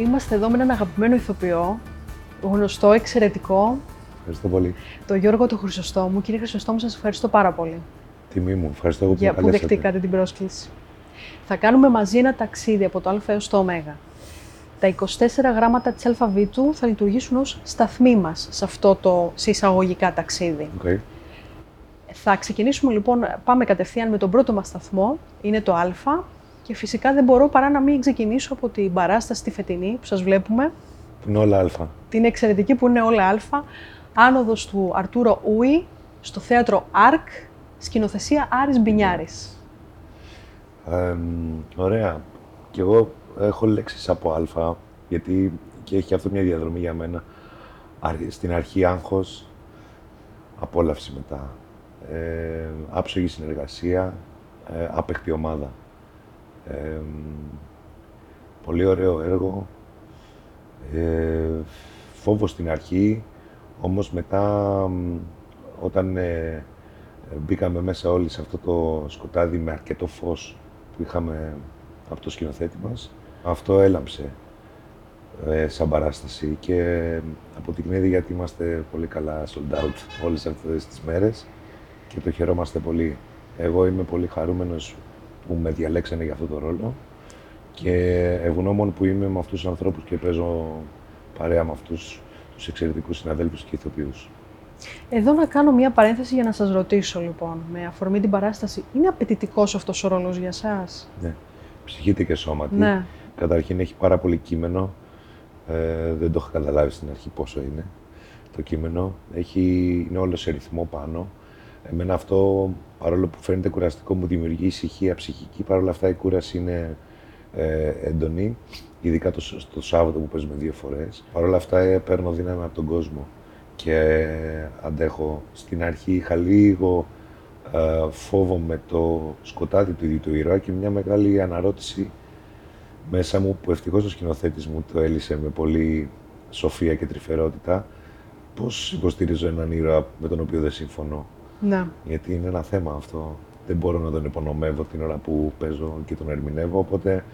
Είμαστε εδώ με έναν αγαπημένο ηθοποιό, γνωστό, εξαιρετικό, Ευχαριστώ πολύ. το Γιώργο του Χρυσοστόμου. Κύριε Χρυσοστόμου, σας ευχαριστώ πάρα πολύ Τιμή μου. Ευχαριστώ εγώ που για με που καλέσατε. δεχτήκατε την πρόσκληση. Θα κάνουμε μαζί ένα ταξίδι από το Α έως το Ω. Τα 24 γράμματα της αλφαβήτου θα λειτουργήσουν ως σταθμοί μας σε αυτό το σε εισαγωγικά ταξίδι. Οκ. Θα ξεκινήσουμε λοιπόν, πάμε κατευθείαν με τον πρώτο μας σταθμό, είναι το Α και φυσικά δεν μπορώ παρά να μην ξεκινήσω από την παράσταση τη φετινή που σας βλέπουμε, Που είναι όλα αλφα. την εξαιρετική που είναι όλα Α, άνοδος του Αρτούρο Ούι στο θέατρο ΑΡΚ, σκηνοθεσία Άρης Μπινιάρης. Ε, ωραία. Και εγώ έχω λέξεις από αλφα, γιατί και έχει αυτό μια διαδρομή για μένα. Αρ- Στην αρχή άγχος, απόλαυση μετά. Ε, άψογη συνεργασία, ε, άπεκτη ομάδα. Ε, πολύ ωραίο έργο. Ε, φόβο στην αρχή, όμως μετά μ, όταν ε, μπήκαμε μέσα όλοι σε αυτό το σκοτάδι με αρκετό φως που είχαμε από το σκηνοθέτη μας, αυτό έλαμψε ε, σαν παράσταση και αποδεικνύεται γιατί είμαστε πολύ καλά sold out όλες αυτές τις μέρες και το χαιρόμαστε πολύ. Εγώ είμαι πολύ χαρούμενος που με διαλέξανε για αυτό το ρόλο και ευγνώμων που είμαι με αυτούς τους ανθρώπους και παίζω παρέα με αυτούς τους εξαιρετικούς συναδέλφους και ηθοποιούς. Εδώ να κάνω μια παρένθεση για να σας ρωτήσω λοιπόν, με αφορμή την παράσταση, είναι απαιτητικός αυτός ο ρόλος για σας; Ναι. Ψυχήτη και σώματι. Ναι. Καταρχήν έχει πάρα πολύ κείμενο. Ε, δεν το είχα καταλάβει στην αρχή πόσο είναι το κείμενο. Έχει, είναι όλος σε ρυθμό πάνω. Εμένα αυτό, παρόλο που φαίνεται κουραστικό, μου δημιουργεί ησυχία ψυχική. Παρ' όλα αυτά η κούραση είναι ε, έντονη. Ειδικά το, Σ- το Σάββατο που παίζουμε δύο φορές. Παρ' όλα αυτά ε, παίρνω δύναμη από τον κόσμο και ε, αντέχω. Στην αρχή είχα λίγο ε, φόβο με το σκοτάδι του ίδιου του ήρωα και μια μεγάλη αναρώτηση μέσα μου που ευτυχώς ο σκηνοθέτης μου το έλυσε με πολύ σοφία και τρυφερότητα πώς υποστηρίζω έναν ήρωα με τον οποίο δεν συμφωνώ. Ναι. Γιατί είναι ένα θέμα αυτό. Δεν μπορώ να τον υπονομεύω την ώρα που παίζω και τον ερμηνεύω, οπότε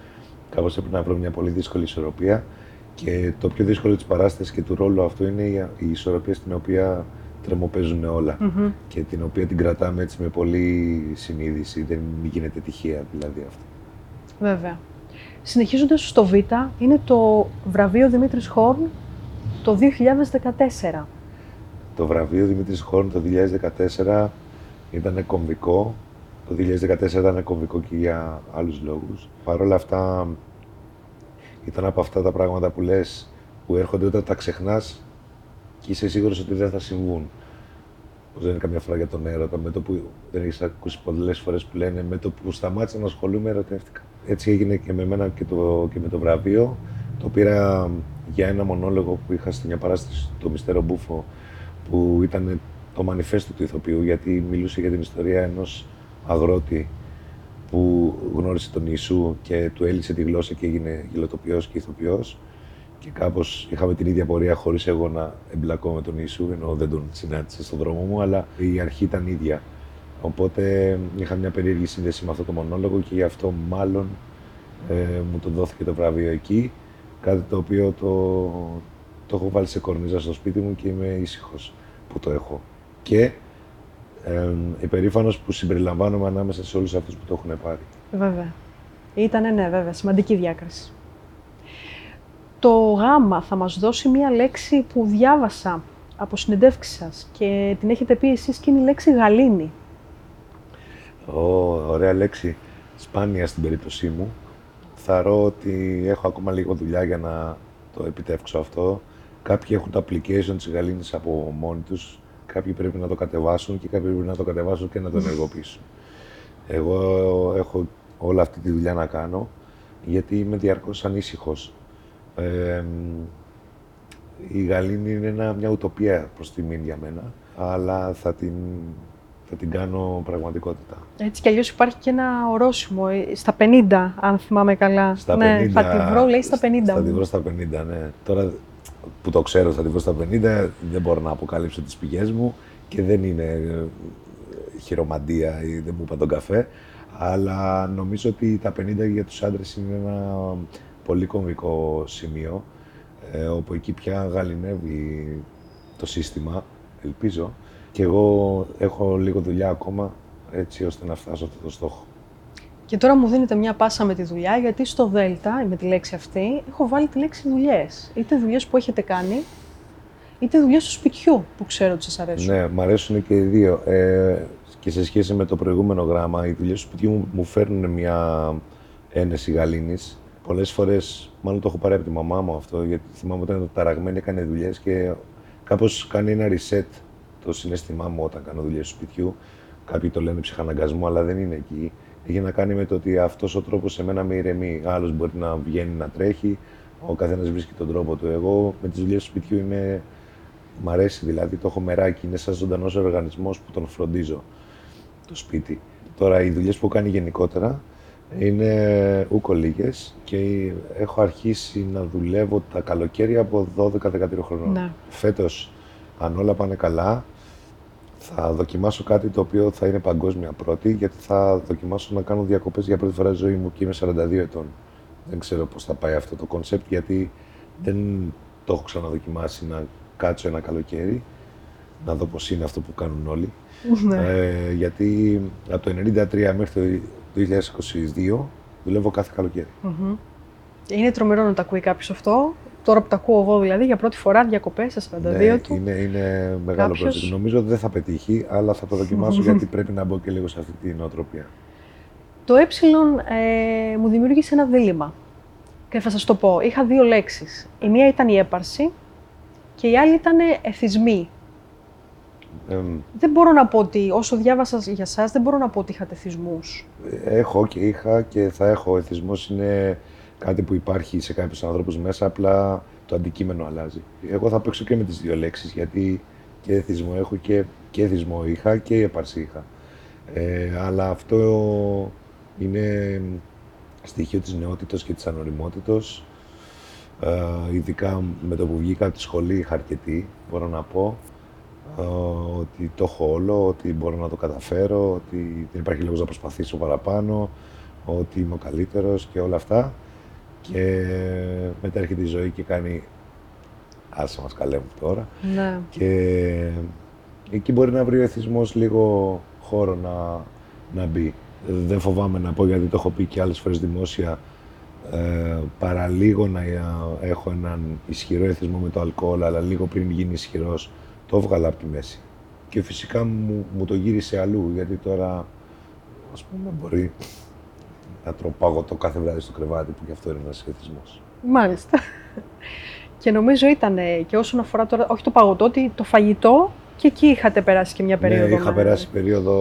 κάπως έπρεπε να βρω μια πολύ δύσκολη ισορροπία και το πιο δύσκολο της παράστασης και του ρόλου αυτού είναι η- η ισορροπία στην οποία τρεμοπαίζουν όλα Μμμ. και την οποία την κρατάμε έτσι με πολύ συνείδηση, δεν γίνεται τυχαία δηλαδή αυτό. Βέβαια. Συνεχίζοντας στο Β, είναι το βραβείο Δημήτρης Χόρν το 2014. Το βραβείο Δημήτρης Χόρν το 2014 ήταν κομβικό. Το 2014 ήταν κομβικό και για άλλους λόγους. Παρ' όλα αυτά ήταν από αυτά τα πράγματα που λες που έρχονται όταν τα ξεχνάς και είσαι σίγουρος ότι δεν θα συμβούν. Όπως δεν είναι καμιά φορά για τον έρωτα, με το που δεν έχεις ακούσει πολλές φορές που λένε με το που σταμάτησα να ασχολούμαι ερωτεύτηκα. Έτσι έγινε και με μένα και, το, και με το βραβείο. Το πήρα για ένα μονόλογο που είχα στην μια παράσταση το Μυστέρο Μπούφο που ήταν το μανιφέστο του ηθοποιού γιατί μιλούσε για την ιστορία ενός αγρότη που γνώρισε τον Ιησού και του έλυσε τη γλώσσα και έγινε γελοτοποιός και ηθοποιός και κάπως είχαμε την ίδια πορεία χωρίς εγώ να εμπλακώ με τον Ιησού ενώ δεν τον συνάντησα στον δρόμο μου αλλά η αρχή ήταν ίδια. Οπότε είχα μια περίεργη σύνδεση με αυτό το μονόλογο και γι' αυτό μάλλον ε, μου το δόθηκε το βραβείο εκεί. Κάτι το οποίο το, το έχω βάλει σε κορνίζα στο σπίτι μου και είμαι ήσυχος που το έχω. Και ε, υπερήφανος που συμπεριλαμβάνομαι ανάμεσα σε όλους αυτούς που το έχουν πάρει. Βέβαια. Ήτανε, ναι, βέβαια, σημαντική διάκριση. Το Γ θα μας δώσει μία λέξη που διάβασα από συνεντεύξεις σας και την έχετε πει εσείς και είναι η λέξη γαλήνη. Ω, ωραία λέξη. Σπάνια στην περίπτωσή μου. Θαρώ ότι έχω ακόμα λίγο δουλειά για να το επιτεύξω αυτό. Κάποιοι έχουν το application της γαλήνης από μόνοι τους. Κάποιοι πρέπει να το κατεβάσουν και κάποιοι πρέπει να το κατεβάσουν και να το ενεργοποιήσουν. Εγώ έχω όλη αυτή τη δουλειά να κάνω γιατί είμαι διαρκώς ανήσυχος. Ε, η γαλήνη είναι ένα, μια ουτοπία προς τιμήν για μένα, αλλά θα την, θα την κάνω πραγματικότητα. Έτσι κι αλλιώς υπάρχει και ένα ορόσημο, ε, στα 50, αν θυμάμαι καλά. Στα ναι, 50, θα τη βρω, λέει, στα 50 Θα τη μου. βρω στα 50, ναι. Τώρα που το ξέρω θα τη βρω στα 50, δεν μπορώ να αποκαλύψω τις πηγές μου και δεν είναι ε, χειρομαντία ή δεν μου είπα τον καφέ. Αλλά νομίζω ότι τα 50 για τους άντρες είναι ένα πολύ κομβικό σημείο, ε, όπου εκεί πια γαλινεύει το σύστημα, ελπίζω, και εγώ έχω λίγο δουλειά ακόμα, έτσι ώστε να φτάσω αυτό το στόχο. Και τώρα μου δίνετε μια πάσα με τη δουλειά, γιατί στο Δέλτα, με τη λέξη αυτή, έχω βάλει τη λέξη δουλειές. Είτε δουλειές που έχετε κάνει, είτε δουλειές του σπιτιού που ξέρω ότι σας αρέσουν. Ναι, μου αρέσουν και οι δύο. Ε, και σε σχέση με το προηγούμενο γράμμα, οι δουλειές του σπιτιού μου, μου φέρνουν μια ένεση γαλήνης. Πολλές φορές, μάλλον το έχω πάρει από τη μαμά μου αυτό, γιατί θυμάμαι όταν ταραγμένη έκανε δουλειές και κάπως κάνει ένα reset το συνέστημά μου όταν κάνω δουλειές του σπιτιού. Κάποιοι το λένε ψυχαναγκασμό, αλλά δεν είναι εκεί. Έχει να κάνει με το ότι αυτός ο τρόπος σε μένα με ηρεμεί. Άλλος μπορεί να βγαίνει να τρέχει, ο καθένας βρίσκει τον τρόπο του. Εγώ με τις δουλειές του σπιτιού είμαι. Μ' αρέσει δηλαδή, το έχω μεράκι. Είναι σαν ζωντανός οργανισμός που τον φροντίζω το σπίτι. Τώρα, οι δουλειές που κάνει γενικότερα είναι ουκ ολίγες και έχω αρχίσει να δουλεύω τα καλοκαίρια από 12-13 χρονών. Ναι. Φέτος, αν όλα πάνε καλά, θα δοκιμάσω κάτι το οποίο θα είναι παγκόσμια πρώτη, γιατί θα δοκιμάσω να κάνω διακοπές για πρώτη φορά στη ζωή μου και είμαι 42 ετών. Δεν ξέρω πώς θα πάει αυτό το concept, γιατί δεν το έχω ξαναδοκιμάσει να κάτσω ένα καλοκαίρι, να δω πώς είναι αυτό που κάνουν όλοι. Ναι. Ε, γιατί από το 1993 μέχρι το 2022 δουλεύω κάθε καλοκαίρι. Μμμ. Είναι τρομερό να το ακούει κάποιος αυτό. Τώρα που το ακούω εγώ δηλαδή για πρώτη φορά διακοπές στα 42 Ναι, του. είναι, είναι μεγάλο Κάποιος- project. Νομίζω ότι δεν θα πετύχει, αλλά θα το δοκιμάσω γιατί πρέπει να μπω και λίγο σε αυτή την νοοτροπία. Το ε ε, μου δημιούργησε ένα δίλημα. Και θα σας το πω. Είχα δύο λέξεις. Η μία ήταν η έπαρση και η άλλη ήταν εθισμοί. Εμ, Δεν μπορώ να πω ότι, όσο διάβασα για σας, δεν μπορώ να πω ότι είχατε εθισμούς. Έχω και είχα και θα έχω. Ο εθισμός είναι κάτι που υπάρχει σε κάποιους ανθρώπους μέσα, απλά το αντικείμενο αλλάζει. Εγώ θα παίξω και με τις δύο λέξεις, γιατί και εθισμό έχω και, και εθισμό είχα και έπαρση είχα. Ε, αλλά αυτό είναι στοιχείο της νεότητος και της ανοριμότητος. Ε, ειδικά με το που βγήκα από τη σχολή είχα αρκετή, μπορώ να πω. Ε, ότι το έχω όλο, ότι μπορώ να το καταφέρω, ότι δεν υπάρχει λόγος να προσπαθήσω παραπάνω, ότι είμαι ο καλύτερος και όλα αυτά. Και μετά έρχεται η ζωή και κάνει άσε μας καλέ μου τώρα. Ναι. Και εκεί μπορεί να βρει ο εθισμός λίγο χώρο να, να μπει. Δεν φοβάμαι να πω γιατί το έχω πει και άλλες φορές δημόσια ε, παραλίγο να έχω έναν ισχυρό εθισμό με το αλκοόλ αλλά λίγο πριν γίνει ισχυρός το έβγαλα από τη μέση. Και φυσικά μου, μου το γύρισε αλλού γιατί τώρα ας πούμε μπορεί να τρώω το κάθε βράδυ στο κρεβάτι που και αυτό είναι ένας εθισμός. Μάλιστα. Και νομίζω ήταν και όσον αφορά τώρα, όχι το παγωτό, ότι το φαγητό και εκεί είχατε περάσει και μια περίοδο. Ναι, είχα με- περάσει περίοδο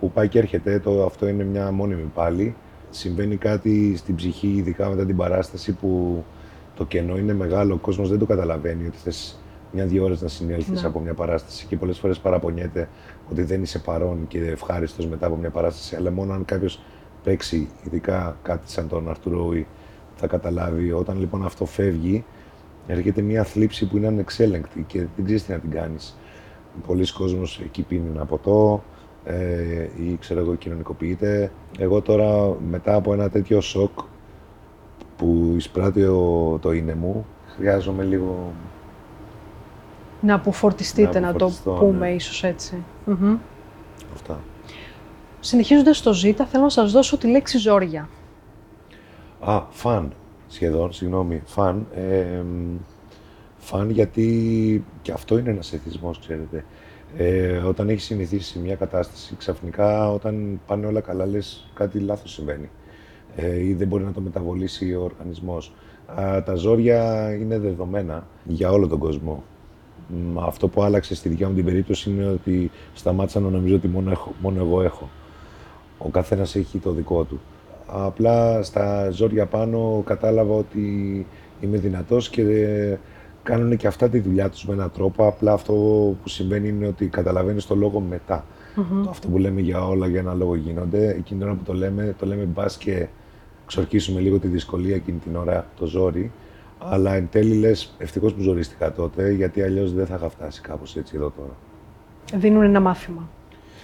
που πάει και έρχεται. Το, αυτό είναι μια μόνιμη πάλι. Συμβαίνει κάτι στην ψυχή, ειδικά μετά την παράσταση, που το κενό είναι μεγάλο. Ο κόσμος δεν το καταλαβαίνει ότι θες μια-δύο ώρες να συνέλθεις Ναι. από μια παράσταση και πολλές φορές παραπονιέται ότι δεν είσαι παρόν και ευχάριστος μετά από μια παράσταση. Αλλά μόνο αν κάποιος παίξει, ειδικά κάτι σαν τον Αρτουρόη, θα καταλάβει. Όταν λοιπόν αυτό φεύγει, έρχεται μια θλίψη που είναι ανεξέλεγκτη και δεν ξέρεις τι να την κάνεις. Πολλοί κόσμος εκεί πίνει ένα ποτό ε, ή ξέρω εγώ κοινωνικοποιείται. Εγώ τώρα μετά από ένα τέτοιο σοκ που εισπράττει ο- το είναι μου, χρειάζομαι λίγο Να αποφορτιστείτε, Να να, το αποφορτιστώ, πούμε ναι. ίσως έτσι. Μμμ. αυτά. Συνεχίζοντας το ζήτα, θέλω να σας δώσω τη λέξη ζόρια. Α, φαν σχεδόν, συγγνώμη, φαν. Ε, φαν γιατί και αυτό είναι ένας εθισμός, ξέρετε. Ε, όταν έχεις συνηθίσει σε μια κατάσταση, ξαφνικά όταν πάνε όλα καλά, λες κάτι λάθος συμβαίνει. Ε, ή δεν μπορεί να το μεταβολήσει ο οργανισμός. Α, τα ζόρια είναι δεδομένα για όλο τον κόσμο. Μ, Αυτό που άλλαξε στη δικιά μου την περίπτωση είναι ότι σταμάτησα να νομίζω ότι μόνο, έχω, μόνο εγώ έχω. Ο καθένας έχει το δικό του. Απλά στα ζόρια πάνω κατάλαβα ότι είμαι δυνατός και κάνουν και αυτά τη δουλειά τους με έναν τρόπο. Απλά αυτό που συμβαίνει είναι ότι καταλαβαίνεις το λόγο μετά. Μμμ. Το Αυτό που λέμε για όλα για ένα λόγο γίνονται. Εκείνη την ώρα που το λέμε, το λέμε μπας και ξορκίσουμε λίγο τη δυσκολία εκείνη την ώρα, το ζόρι. Αλλά εν τέλει λες ευτυχώς που ζορίστηκα τότε, γιατί αλλιώς δεν θα είχα φτάσει κάπως έτσι εδώ τώρα. Δίνουν ένα μάθημα.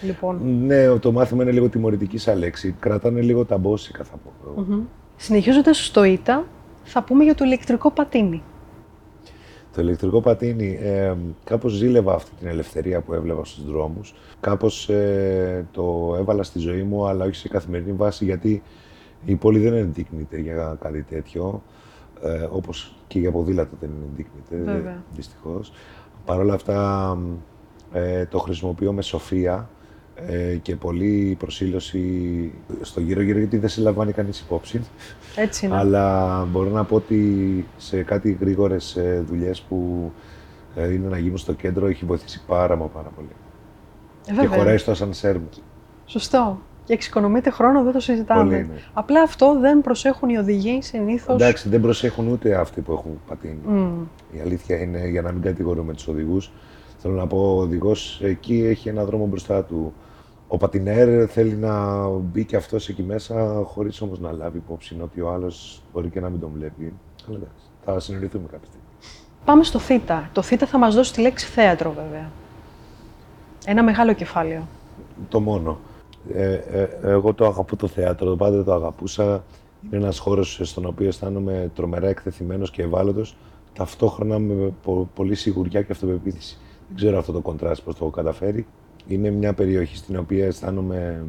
Λοιπόν, Ναι, το μάθημα είναι λίγο τιμωρητική σαν λέξη. Κρατάνε λίγο τα μπόσικα, θα πω. εγώ. Μμμ. συνεχίζοντας στο ΙΤΑ, θα πούμε για το ηλεκτρικό πατίνι. Το ηλεκτρικό πατίνι, ε, κάπως ζήλευα αυτή την ελευθερία που έβλεπα στους δρόμους. Κάπως ε, το έβαλα στη ζωή μου, αλλά όχι σε καθημερινή βάση, γιατί η πόλη δεν ενδείκνυται για κάτι τέτοιο. Ε, όπως και για ποδήλατο δεν ενδείκνυται, δυστυχώς. Παρ' όλα αυτά, ε, το χρησιμοποιώ με σοφία ε, και πολύ προσήλωση στο γύρω-γύρω, γιατί δεν σε λαμβάνει κανείς υπόψη. Έτσι είναι. Αλλά μπορώ να πω ότι σε κάτι γρήγορες ε, δουλειές που ε, είναι να γίνουν στο κέντρο έχει βοηθήσει πάρα μα πάρα πολύ. Ε, και χωράει στο ασανσέρ μου. Σωστό. Και εξοικονομείται χρόνο, δεν το συζητάμε. Πολύ, ναι. Απλά αυτό δεν προσέχουν οι οδηγοί συνήθως. Εντάξει, δεν προσέχουν ούτε αυτοί που έχουν πατίνι. Mm. Η αλήθεια είναι, για να μην κατηγορούμε τους οδηγούς, θέλω να πω: ο οδηγός εκεί έχει ένα δρόμο μπροστά του. Ο πατινέρ θέλει να μπει και αυτός εκεί μέσα, χωρίς όμως να λάβει υπόψη ότι ο άλλος μπορεί και να μην τον βλέπει. Αλλά εντάξει, θα συνεργηθούμε κάποια στιγμή. Πάμε στο Θ. Το Θ θα μας δώσει τη λέξη θέατρο, βέβαια. Ένα μεγάλο κεφάλαιο. Το μόνο. Ε, ε, εγώ το αγαπώ το θέατρο, πάντα το αγαπούσα. Είναι ένας χώρος στον οποίο αισθάνομαι τρομερά εκθεθειμένος και ευάλωτος, ταυτόχρονα με πο- πολύ σιγουριά και αυτοπεποίθηση. Δεν ξέρω αυτό το κοντράστ πώς το έχω καταφέρει. Είναι μια περιοχή στην οποία αισθάνομαι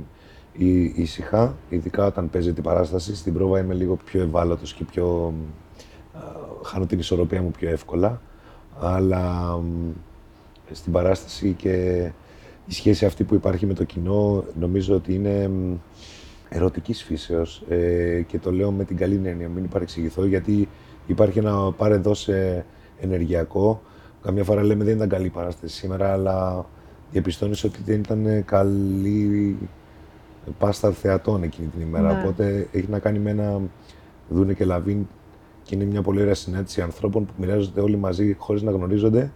η- ήσυχα, ειδικά όταν παίζει την παράσταση. Στην πρόβα είμαι λίγο πιο ευάλωτος και πιο... α, χάνω την ισορροπία μου πιο εύκολα. Αλλά μ, στην παράσταση και η σχέση αυτή που υπάρχει με το κοινό νομίζω ότι είναι μ, ερωτικής φύσεως ε, και το λέω με την καλή έννοια, μην υπαρεξηγηθώ, γιατί υπάρχει ένα πάρε δώσε ενεργειακό. Καμιά φορά λέμε δεν ήταν καλή η παράσταση σήμερα, αλλά διαπιστώνεις ότι δεν ήταν καλή πάστα θεατών εκείνη την ημέρα. Ναι. Οπότε έχει να κάνει με ένα Δούνε και Λαβίν και είναι μια πολύ ωραία συνάντηση ανθρώπων που μοιράζονται όλοι μαζί χωρίς να γνωρίζονται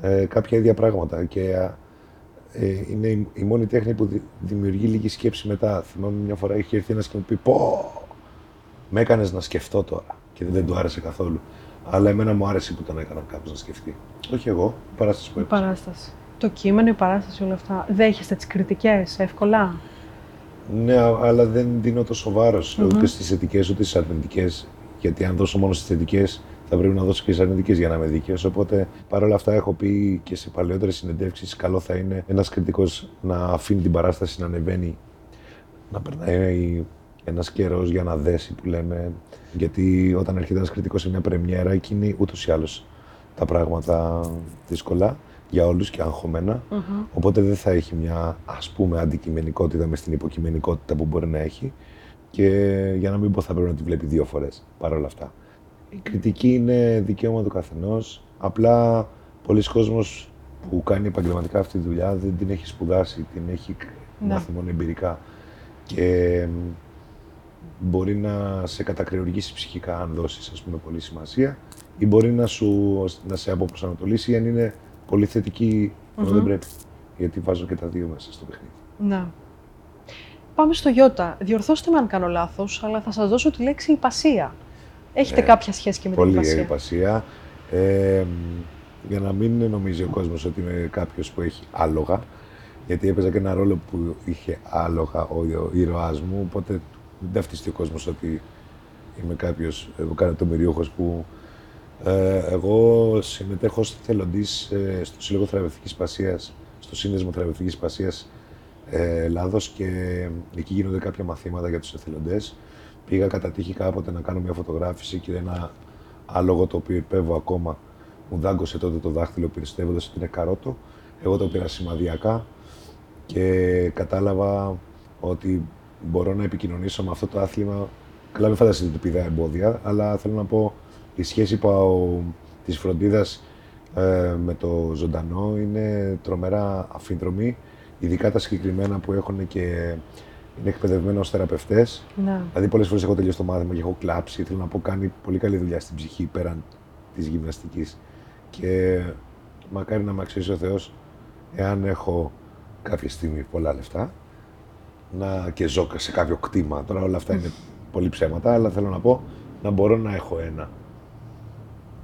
ε, κάποια ίδια πράγματα. Και ε, είναι η, η μόνη τέχνη που δη- δημιουργεί λίγη σκέψη μετά. Θυμάμαι μια φορά είχε έρθει ένας και μου πει: Πω, με έκανες να σκεφτώ τώρα. Και δεν του άρεσε καθόλου. Αλλά εμένα μου άρεσε που τον έκανα κάποιο να σκεφτεί. Όχι εγώ, η παράσταση που Η έπαιζε. παράσταση. Το κείμενο, η παράσταση, όλα αυτά. Δέχεστε τις κριτικές εύκολα; Ναι, α- αλλά δεν δίνω τόσο βάρο ούτε στις θετικές ούτε στις αρνητικές. Γιατί αν δώσω μόνο στις θετικές, θα πρέπει να δώσω και στις αρνητικές για να είμαι δίκαιος. Οπότε παρόλα αυτά, έχω πει και σε παλαιότερες συνεντεύξεις: Καλό θα είναι ένας κριτικός να αφήνει την παράσταση να ανεβαίνει, να περνάει ένας καιρός για να δέσει που λέμε. Γιατί όταν έρχεται ένας κριτικός σε μια πρεμιέρα, εκείνη ούτως ή άλλως τα πράγματα δύσκολα για όλους και αγχωμένα. Οπότε δεν θα έχει μια ας πούμε αντικειμενικότητα μες στην υποκειμενικότητα που μπορεί να έχει. Και για να μην πω θα πρέπει να τη βλέπει δύο φορές παρόλα αυτά. Η κριτική είναι δικαίωμα του καθενός. Απλά πολλοί κόσμος που κάνει επαγγελματικά αυτή τη δουλειά δεν την έχει σπουδάσει, την έχει Ναι. μάθει μόνο εμπειρικά. Και μ, μπορεί να σε κατακρεουργήσει ψυχικά αν δώσεις ας πούμε πολύ σημασία ή μπορεί να, σου, να σε αποπροσανατολίσει αν είναι πολύ θετική ενώ δεν πρέπει. Γιατί βάζω και τα δύο μέσα στο παιχνίδι. Να. Πάμε στο Ιώτα. Διορθώστε με αν κάνω λάθος, αλλά θα σας δώσω τη λέξη υπασία. Έχετε Ναι. κάποια σχέση και με την Πολύ υπασία. υπασία. Ε, μ, για να μην νομίζει ο κόσμος ότι είμαι κάποιος που έχει άλογα, γιατί έπαιζα και ένα ρόλο που είχε άλογα ο, ο ήρωάς μου, οπότε δεν ταυτιστεί ο κόσμος ότι είμαι κάποιος ευκαρατομυριούχος που ε, εγώ συμμετέχω ως θελοντής ε, στο Σύλλογο Θεραπευτικής Πασίας, στο Σύνδεσμο Θεραπευτικής Πασίας ε, Ελλάδος και εκεί γίνονται κάποια μαθήματα για τους εθελοντές. Πήγα κατά τύχη κάποτε να κάνω μια φωτογράφηση και ένα άλογο το οποίο υπέβω ακόμα μου δάγκωσε τότε το δάχτυλο πιστεύοντας ότι είναι καρότο. Εγώ το πήρα σημαδιακά και κατάλαβα ότι μπορώ να επικοινωνήσω με αυτό το άθλημα. Καλά, μην φανταστείτε ότι πηδά εμπόδια, αλλά θέλω να πω η σχέση που, ο, της φροντίδας ε, με το ζωντανό είναι τρομερά αφήνδρομη, ειδικά τα συγκεκριμένα που έχουν και είναι εκπαιδευμένα ως θεραπευτές. Ναι. Δηλαδή, πολλές φορές έχω τελειώσει το μάθημα και έχω κλάψει. Θέλω να πω, κάνει πολύ καλή δουλειά στην ψυχή πέραν της γυμναστικής. Και μακάρι να με αξίσει ο Θεός, εάν έχω κάποια στιγμή πολλά λεφτά, να και ζω σε κάποιο κτήμα. Τώρα όλα αυτά είναι πολύ ψέματα, αλλά θέλω να πω να μπορώ να έχω ένα.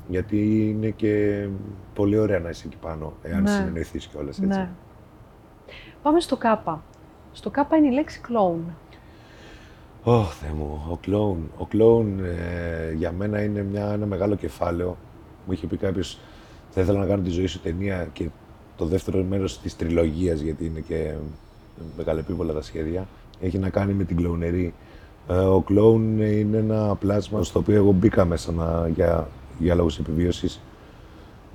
Γιατί είναι και πολύ ωραία να είσαι εκεί πάνω, εάν Ναι. συνεννοηθείς κιόλας έτσι. ναι. Πάμε στο Κάπα. Στο Κάπα είναι η λέξη κλόουν. Ωχ, Θεέ μου, ο κλόουν. Ο κλόουν ε, για μένα είναι μια, ένα μεγάλο κεφάλαιο. Μου είχε πει κάποιος, θα ήθελα να κάνω τη ζωή σου ταινία και το δεύτερο μέρος της τριλογίας, γιατί είναι και μεγαλεπίβολα τα σχέδια. Έχει να κάνει με την κλοουνερή. Ε, ο κλόουν είναι ένα πλάσμα στο οποίο εγώ μπήκα μέσα να, για, για λόγους επιβίωσης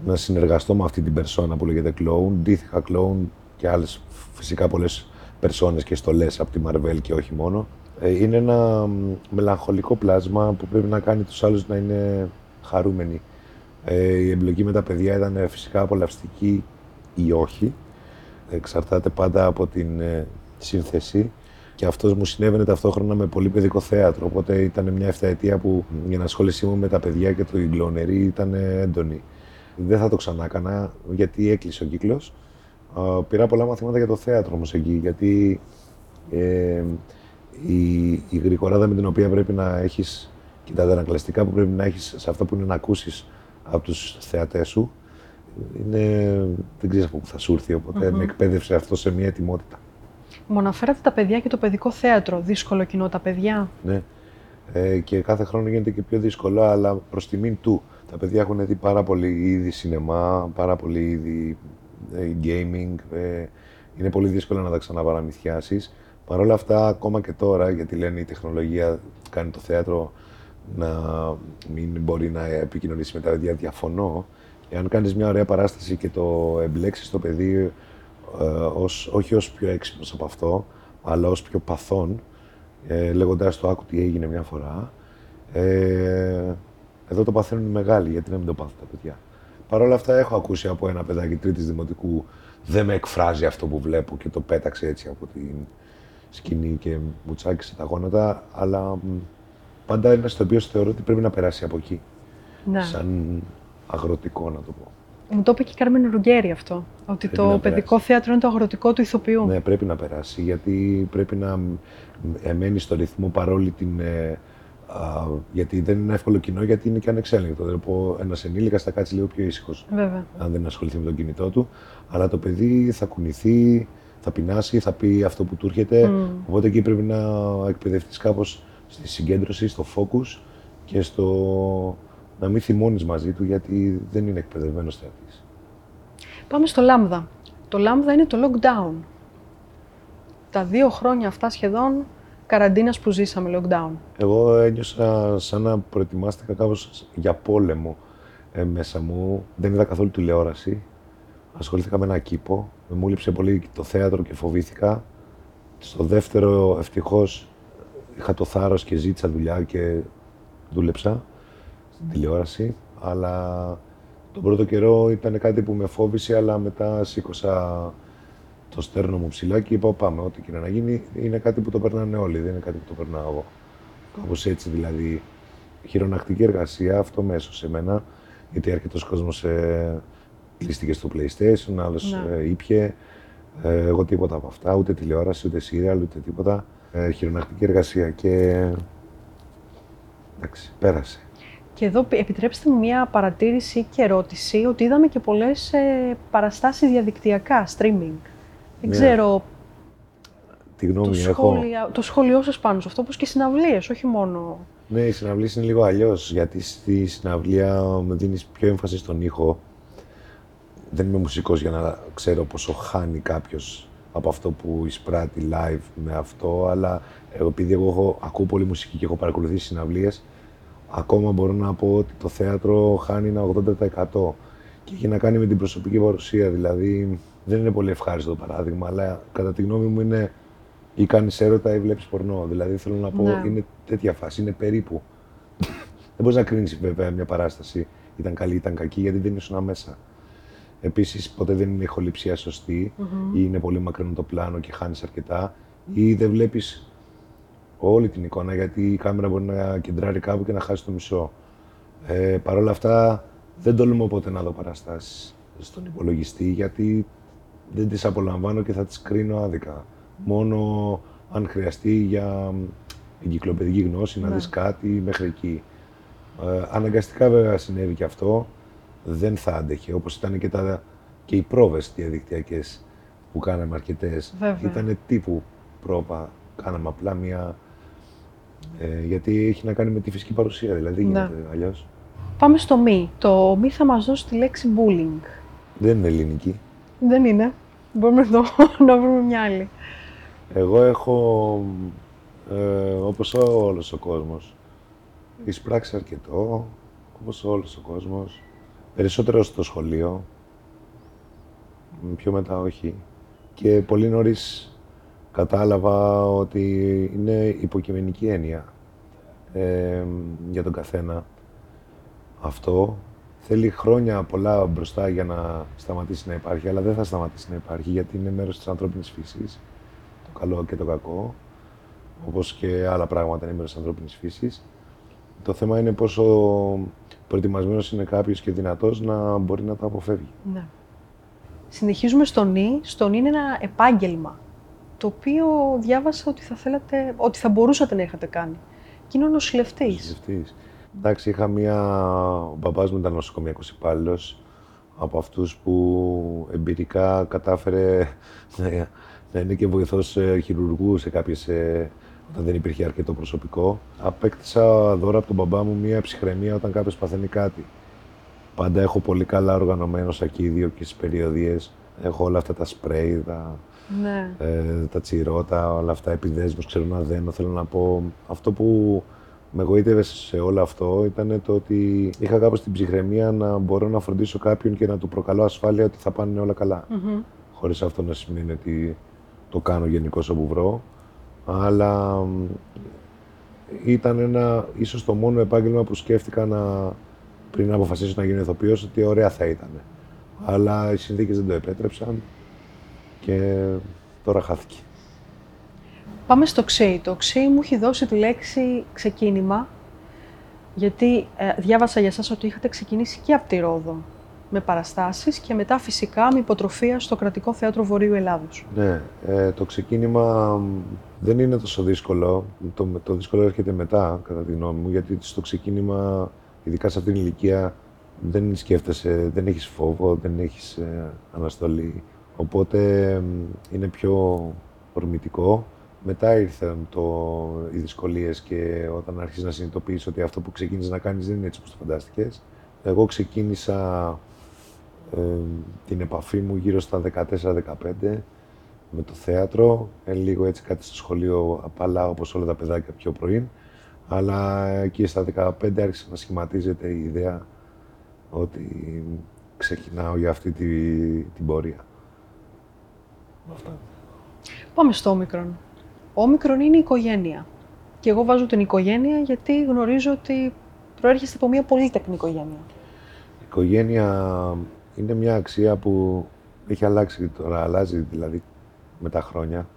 να συνεργαστώ με αυτή την περσόνα που λέγεται κλόουν. Ντύθηκα κλόουν και άλλες φυσικά πολλές περσόνες και στολές από τη Marvel και όχι μόνο. Ε, είναι ένα μελαγχολικό πλάσμα που πρέπει να κάνει τους άλλους να είναι χαρούμενοι. Ε, η εμπλοκή με τα παιδιά ήταν φυσικά απολαυστική ή όχι. Εξαρτάται πάντα από την ε, σύνθεση. Και αυτός μου συνέβαινε ταυτόχρονα με πολύ παιδικό θέατρο. Οπότε ήταν μια εφταετία που η ενασχόλησή μου με τα παιδιά και το Ιγκλονερή ήταν έντονη. Δεν θα το ξανά έκανα γιατί έκλεισε ο κύκλος. Πήρα πολλά μαθήματα για το θέατρο όμως εκεί. Γιατί ε, η, η γρηγοράδα με την οποία πρέπει να έχεις και τα αντανακλαστικά που πρέπει να έχεις σε αυτό που είναι να ακούσεις από τους θεατές σου, είναι, δεν ξέρεις από πού θα σου έρθει. Οπότε με εκπαίδευσε αυτό σε μια ετοιμότητα. Μου αναφέρατε τα παιδιά και το παιδικό θέατρο. Δύσκολο κοινό τα παιδιά. Ναι. Ε, και κάθε χρόνο γίνεται και πιο δύσκολο, αλλά προς τιμήν του. Τα παιδιά έχουν δει πάρα πολύ ήδη σινεμά, πάρα πολύ ήδη ε, gaming. Ε, είναι πολύ δύσκολο να τα ξαναπαραμυθιάσεις. Παρ' όλα αυτά, ακόμα και τώρα, γιατί λένε η τεχνολογία κάνει το θέατρο να μην μπορεί να επικοινωνήσει με τα παιδιά, διαφωνώ. Εάν κάνεις μια ωραία παράσταση και το εμπλέξεις το παιδί ε, ως, όχι ως πιο έξυπνος από αυτό, αλλά ως πιο παθών, ε, λέγοντάς το άκου τι έγινε μια φορά. Ε, εδώ το παθαίνουν οι μεγάλοι, γιατί να μην το πάθουν τα παιδιά. Παρ' όλα αυτά έχω ακούσει από ένα παιδάκι τρίτης δημοτικού δεν με εκφράζει αυτό που βλέπω και το πέταξε έτσι από την σκηνή και μου τσάκισε τα γόνατα, αλλά πάντα είναι στο οποίος θεωρώ ότι πρέπει να περάσει από εκεί. Ναι. Σαν αγροτικό να το πω. Μου το είπε και η Κάρμεν Ρουγκέρι αυτό. Ότι το παιδικό θέατρο είναι το αγροτικό του ηθοποιού. Ναι, πρέπει να περάσει. Γιατί πρέπει να μένει στο ρυθμό παρόλη την. Ε, α, γιατί δεν είναι εύκολο κοινό, γιατί είναι και ανεξέλεγκτο. Δηλαδή, ένας ενήλικας θα κάτσει λίγο πιο ήσυχος. Αν δεν ασχοληθεί με τον κινητό του. Αλλά το παιδί θα κουνηθεί, θα πεινάσει, θα πει αυτό που του έρχεται. Mm. Οπότε εκεί πρέπει να εκπαιδευτείς κάπως στη συγκέντρωση, στο focus και στο να μην θυμώνεις μαζί του γιατί δεν είναι εκπαιδευμένος θεατής. Πάμε στο Λάμδα. Το Λάμδα είναι το lockdown. Τα δύο χρόνια αυτά σχεδόν καραντίνας που ζήσαμε lockdown. Εγώ ένιωσα σαν να προετοιμάστηκα κάπως για πόλεμο ε, μέσα μου. Δεν είδα καθόλου τηλεόραση. Ασχολήθηκα με ένα κήπο. Με μου λείψε πολύ το θέατρο και φοβήθηκα. Στο δεύτερο, ευτυχώς, είχα το θάρρος και ζήτησα δουλειά και δούλεψα στην τηλεόραση, αλλά τον πρώτο καιρό ήταν κάτι που με φόβησε, αλλά μετά σήκωσα το στέρνο μου ψηλά και είπα πάμε, ό,τι και να γίνει είναι κάτι που το περνάνε όλοι, δεν είναι κάτι που το περνάω εγώ. Κάπως έτσι δηλαδή. Χειρονακτική εργασία, αυτό μέσω σε μένα, γιατί αρκετός κόσμος ε, κλείστηκε στο PlayStation, άλλος ναι. ε, ήπια. Ε, εγώ τίποτα από αυτά, ούτε τηλεόραση, ούτε σύριαλ, ούτε τίποτα. Ε, χειρονακτική εργασία και. Εντάξει, πέρασε. Και εδώ επιτρέψτε μου μια παρατήρηση και ερώτηση ότι είδαμε και πολλές ε, παραστάσεις διαδικτυακά, streaming. Δεν ναι. ξέρω Τι γνώμη το, έχω. Σχόλια, το σχόλιο σας πάνω σε αυτό, όπως και συναυλίες, όχι μόνο... Ναι, οι συναυλίες είναι λίγο αλλιώς γιατί στη συναυλία με δίνεις πιο έμφαση στον ήχο. Δεν είμαι μουσικός για να ξέρω πόσο χάνει κάποιος από αυτό που εισπράττει live με αυτό, αλλά επειδή εγώ έχω, ακούω πολύ μουσική και έχω παρακολουθήσει συναυλίες, ακόμα μπορώ να πω ότι το θέατρο χάνει ένα 80% και έχει να κάνει με την προσωπική παρουσία. Δηλαδή, δεν είναι πολύ ευχάριστο το παράδειγμα, αλλά κατά τη γνώμη μου είναι ή κάνεις έρωτα ή βλέπεις πορνό. Δηλαδή, θέλω να πω, ναι. είναι τέτοια φάση, είναι περίπου. δεν μπορείς να κρίνεις βέβαια μια παράσταση ήταν καλή ή ήταν κακή, γιατί δεν ήσουν μέσα. Επίσης, ποτέ δεν είναι η ηχοληψία σωστή mm-hmm. ή είναι πολύ μακρινό το πλάνο και χάνεις αρκετά, ή δεν βλέπεις όλη την εικόνα, γιατί η κάμερα μπορεί να κεντράρει κάπου και να χάσει το μισό. Ε, Παρ' όλα αυτά, δεν τολμώ ποτέ να δω παραστάσεις στον υπολογιστή, γιατί δεν τις απολαμβάνω και θα τις κρίνω άδικα. Μόνο αν χρειαστεί για εγκυκλοπαιδική γνώση, να ναι. δεις κάτι μέχρι εκεί. Ε, αναγκαστικά βέβαια συνέβη και αυτό. Δεν θα άντεχε, όπως ήταν και, τα, και οι πρόβες διαδικτυακές που κάναμε αρκετές. Ήταν τύπου πρόβα. Κάναμε απλά μια Ε, γιατί έχει να κάνει με τη φυσική παρουσία, δηλαδή Ναι. γίνεται αλλιώς. Πάμε στο μη. Το μη θα μας δώσει τη λέξη bullying. Δεν είναι ελληνική. Δεν είναι. Μπορούμε να, το, να βρούμε μια άλλη. Εγώ έχω, ε, όπως όλος ο κόσμος, εισπράξει αρκετό, όπως όλος ο κόσμος. Περισσότερο στο σχολείο, μ, πιο μετά όχι. Και πολύ νωρίς κατάλαβα ότι είναι υποκειμενική έννοια ε, για τον καθένα. Αυτό θέλει χρόνια πολλά μπροστά για να σταματήσει να υπάρχει, αλλά δεν θα σταματήσει να υπάρχει γιατί είναι μέρος της ανθρώπινης φύσης το καλό και το κακό, όπως και άλλα πράγματα είναι μέρος της ανθρώπινης φύσης. Το θέμα είναι πόσο προετοιμασμένος είναι κάποιος και δυνατός να μπορεί να τα αποφεύγει. Ναι. Συνεχίζουμε στο νη. Στο νη είναι ένα επάγγελμα, το οποίο διάβασα ότι θα, θέλατε, ότι θα μπορούσατε να είχατε κάνει. Και είναι ο νοσηλευτής. Νοσηλευτής. Εντάξει, είχα μία... Ο μπαμπάς μου ήταν νοσοκομιακός υπάλληλος από αυτούς που εμπειρικά κατάφερε να, να είναι και βοηθός ε, χειρουργούς σε κάποιες... ε, όταν δεν υπήρχε αρκετό προσωπικό. Απέκτησα δώρα από τον μπαμπά μου μία ψυχραιμία όταν κάποιος παθαίνει κάτι. Πάντα έχω πολύ καλά οργανωμένο σακίδιο και στις περιοδίες. Έχω όλα αυτά τα σπρέι, τα, Ναι. ε, τα τσιρότα, όλα αυτά, επιδέσμους, ξέρω να δένω. Θέλω να πω, αυτό που με εγωίτευε σε όλο αυτό ήταν το ότι είχα κάπως την ψυχραιμία να μπορώ να φροντίσω κάποιον και να του προκαλώ ασφάλεια ότι θα πάνε όλα καλά. Μμμ. Χωρίς αυτό να σημαίνει ότι το κάνω γενικώ όπου βρω. Αλλά μ, ήταν ένα, ίσως το μόνο επάγγελμα που σκέφτηκα να, πριν να αποφασίσω να γίνω ηθοποιός, ότι ωραία θα ήταν. Αλλά οι συνθήκες δεν το επέτρεψαν και τώρα χάθηκε. Πάμε στο ΞΕΙ. Το ΞΕΙ μου έχει δώσει τη λέξη ξεκίνημα, γιατί ε, διάβασα για σας ότι είχατε ξεκινήσει και από τη Ρόδο με παραστάσεις και μετά φυσικά με υποτροφία στο Κρατικό Θέατρο Βορείου Ελλάδος. Ναι, ε, το ξεκίνημα μ, δεν είναι τόσο δύσκολο. Το, το δύσκολο έρχεται μετά, κατά τη γνώμη μου, γιατί στο ξεκίνημα, ειδικά σε αυτήν την ηλικία, δεν σκέφτεσαι, δεν έχεις φόβο, δεν έχεις ε, αναστολή. Οπότε μ, είναι πιο ορμητικό. Μετά ήρθαν το, οι δυσκολίες και όταν άρχισες να συνειδητοποιείς ότι αυτό που ξεκίνησες να κάνεις δεν είναι έτσι όπως το φαντάστηκες. Εγώ ξεκίνησα ε, την επαφή μου γύρω στα 14-15 με το θέατρο, ε, λίγο έτσι κάτι στο σχολείο απαλά όπως όλα τα παιδάκια πιο πρωί. Αλλά εκεί στα 15 άρχισε να σχηματίζεται η ιδέα ότι ξεκινάω για αυτή τη, την πορεία. Αυτά. Πάμε στο όμικρον. Όμικρον είναι η οικογένεια. Και εγώ βάζω την οικογένεια γιατί γνωρίζω ότι προέρχεστε από μια πολύτεκνη οικογένεια. Η οικογένεια είναι μια αξία που έχει αλλάξει τώρα, αλλάζει δηλαδή με τα χρόνια.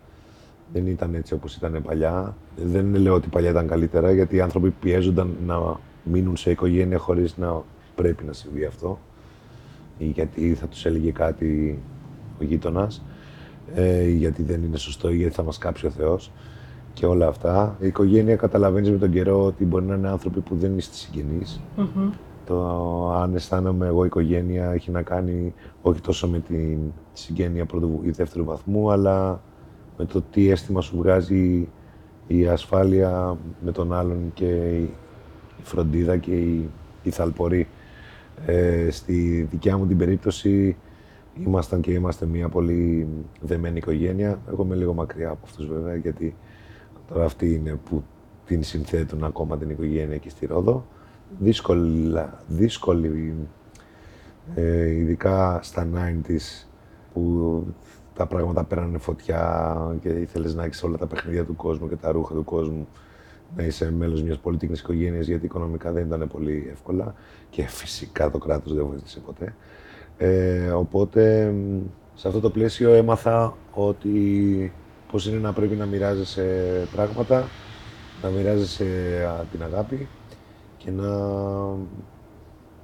Δεν ήταν έτσι όπως ήταν παλιά. Δεν λέω ότι παλιά ήταν καλύτερα, γιατί οι άνθρωποι πιέζονταν να μείνουν σε οικογένεια χωρίς να πρέπει να συμβεί αυτό. Ή γιατί θα τους έλεγε κάτι ο γείτονας, ε, ή γιατί δεν είναι σωστό, ή γιατί θα μας κάψει ο Θεός και όλα αυτά. Η οικογένεια καταλαβαίνεις με τον καιρό ότι μπορεί να είναι άνθρωποι που δεν είστε συγγενείς. Μμμ. Το αν αισθάνομαι εγώ οικογένεια έχει να κάνει όχι τόσο με την συγγένεια πρώτου ή δεύτερου βαθμού, αλλά με το τι αίσθημα σου βγάζει η ασφάλεια με τον άλλον και η φροντίδα και η, η θαλπορή. Ε, στη δικιά μου την περίπτωση ήμασταν και είμαστε μια πολύ δεμένη οικογένεια. Εγώ είμαι λίγο μακριά από αυτούς βέβαια, γιατί τώρα αυτοί είναι που την συνθέτουν ακόμα την οικογένεια και στη Ρόδο δύσκολα, δύσκολη, ε, ειδικά στα 90s που τα πράγματα πέρανε φωτιά και ήθελες να έχεις όλα τα παιχνίδια του κόσμου και τα ρούχα του κόσμου να είσαι μέλος μιας πολύτικνης οικογένειας γιατί οικονομικά δεν ήταν πολύ εύκολα και φυσικά το κράτος δεν βοήθησε ποτέ. Ε, οπότε μ, σε αυτό το πλαίσιο έμαθα ότι πώς είναι να πρέπει να μοιράζεσαι πράγματα, να μοιράζεσαι α, την αγάπη και να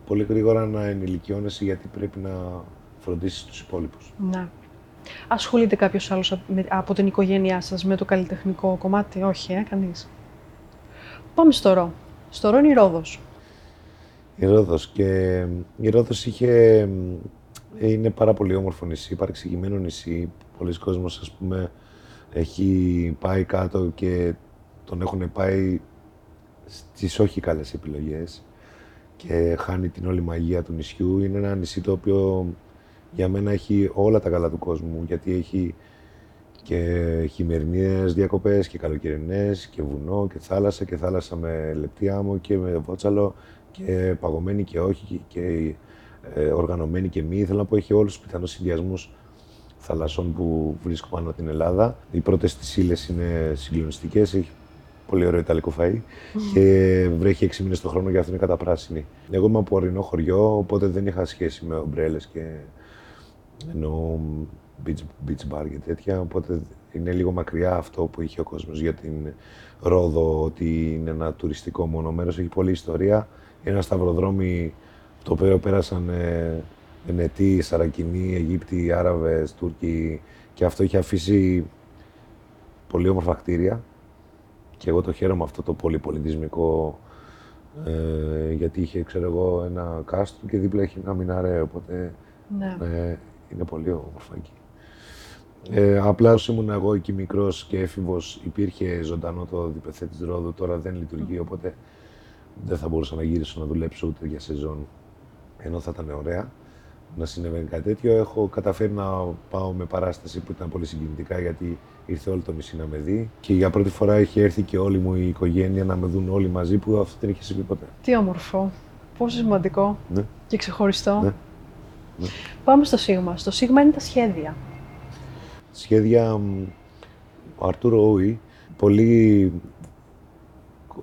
πολύ γρήγορα να ενηλικιώνεσαι γιατί πρέπει να φροντίσεις τους υπόλοιπους. Ναι. Ασχολείται κάποιος άλλος από την οικογένειά σας με το καλλιτεχνικό κομμάτι, όχι, ε, κανείς. Πάμε στο Ρο. Στο Ρο είναι η Ρόδος. Η Ρόδος και η Ρόδος είχε, είναι πάρα πολύ όμορφο νησί, παρεξηγημένο νησί. Πολλοί κόσμος ας πούμε έχει πάει κάτω και τον έχουν πάει στις όχι καλές επιλογές και χάνει την όλη μαγεία του νησιού. Είναι ένα νησί το οποίο για μένα έχει όλα τα καλά του κόσμου, γιατί έχει και χειμερινές διακοπές και καλοκαιρινές και βουνό και θάλασσα και θάλασσα με λεπτή άμμο και με βότσαλο και παγωμένη και όχι και ε, οργανωμένη και μη. Θέλω να πω έχει όλους τους πιθανούς συνδυασμούς θαλασσών που βρίσκω πάνω την Ελλάδα. Οι πρώτες της ύλες είναι συγκλονιστικές, έχει πολύ ωραίο ιταλικό φαΐ και βρέχει έξι μήνες το χρόνο και αυτό είναι καταπράσινη. Εγώ είμαι από ορεινό χωριό, οπότε δεν είχα σχέση με ομπρέλες και εννοώ beach, beach bar και τέτοια, οπότε είναι λίγο μακριά αυτό που είχε ο κόσμος για την Ρόδο, ότι είναι ένα τουριστικό μόνο μέρος, έχει πολλή ιστορία. Είναι ένα σταυροδρόμι το οποίο πέρασαν ε, Ενετοί, Σαρακινοί, Αιγύπτιοι, Άραβες, Τούρκοι και αυτό είχε αφήσει πολύ όμορφα κτίρια και εγώ το χαίρομαι αυτό το πολυπολιτισμικό ε, γιατί είχε, ξέρω εγώ, ένα κάστρο και δίπλα έχει ένα μιναρέ, οπότε Ναι. ε, είναι πολύ όμορφα εκεί. Ε, απλά όσο ήμουν εγώ εκεί μικρός και έφηβος υπήρχε ζωντανό το διπεθέ της Ρόδου, τώρα δεν λειτουργεί, οπότε δεν θα μπορούσα να γυρίσω να δουλέψω ούτε για σεζόν, ενώ θα ήταν ωραία να συνέβαινε κάτι τέτοιο. Έχω καταφέρει να πάω με παράσταση που ήταν πολύ συγκινητικά γιατί ήρθε όλο το νησί να με δει και για πρώτη φορά είχε έρθει και όλη μου η οικογένεια να με δουν όλοι μαζί που αυτό δεν είχε συμβεί ποτέ. Τι όμορφο. Πόσο σημαντικό Ναι. και ξεχωριστό. Ναι. Ναι. Πάμε στο Σίγμα. Στο Σίγμα είναι τα σχέδια. Σχέδια μ, ο Αρτούρο Όι, πολύ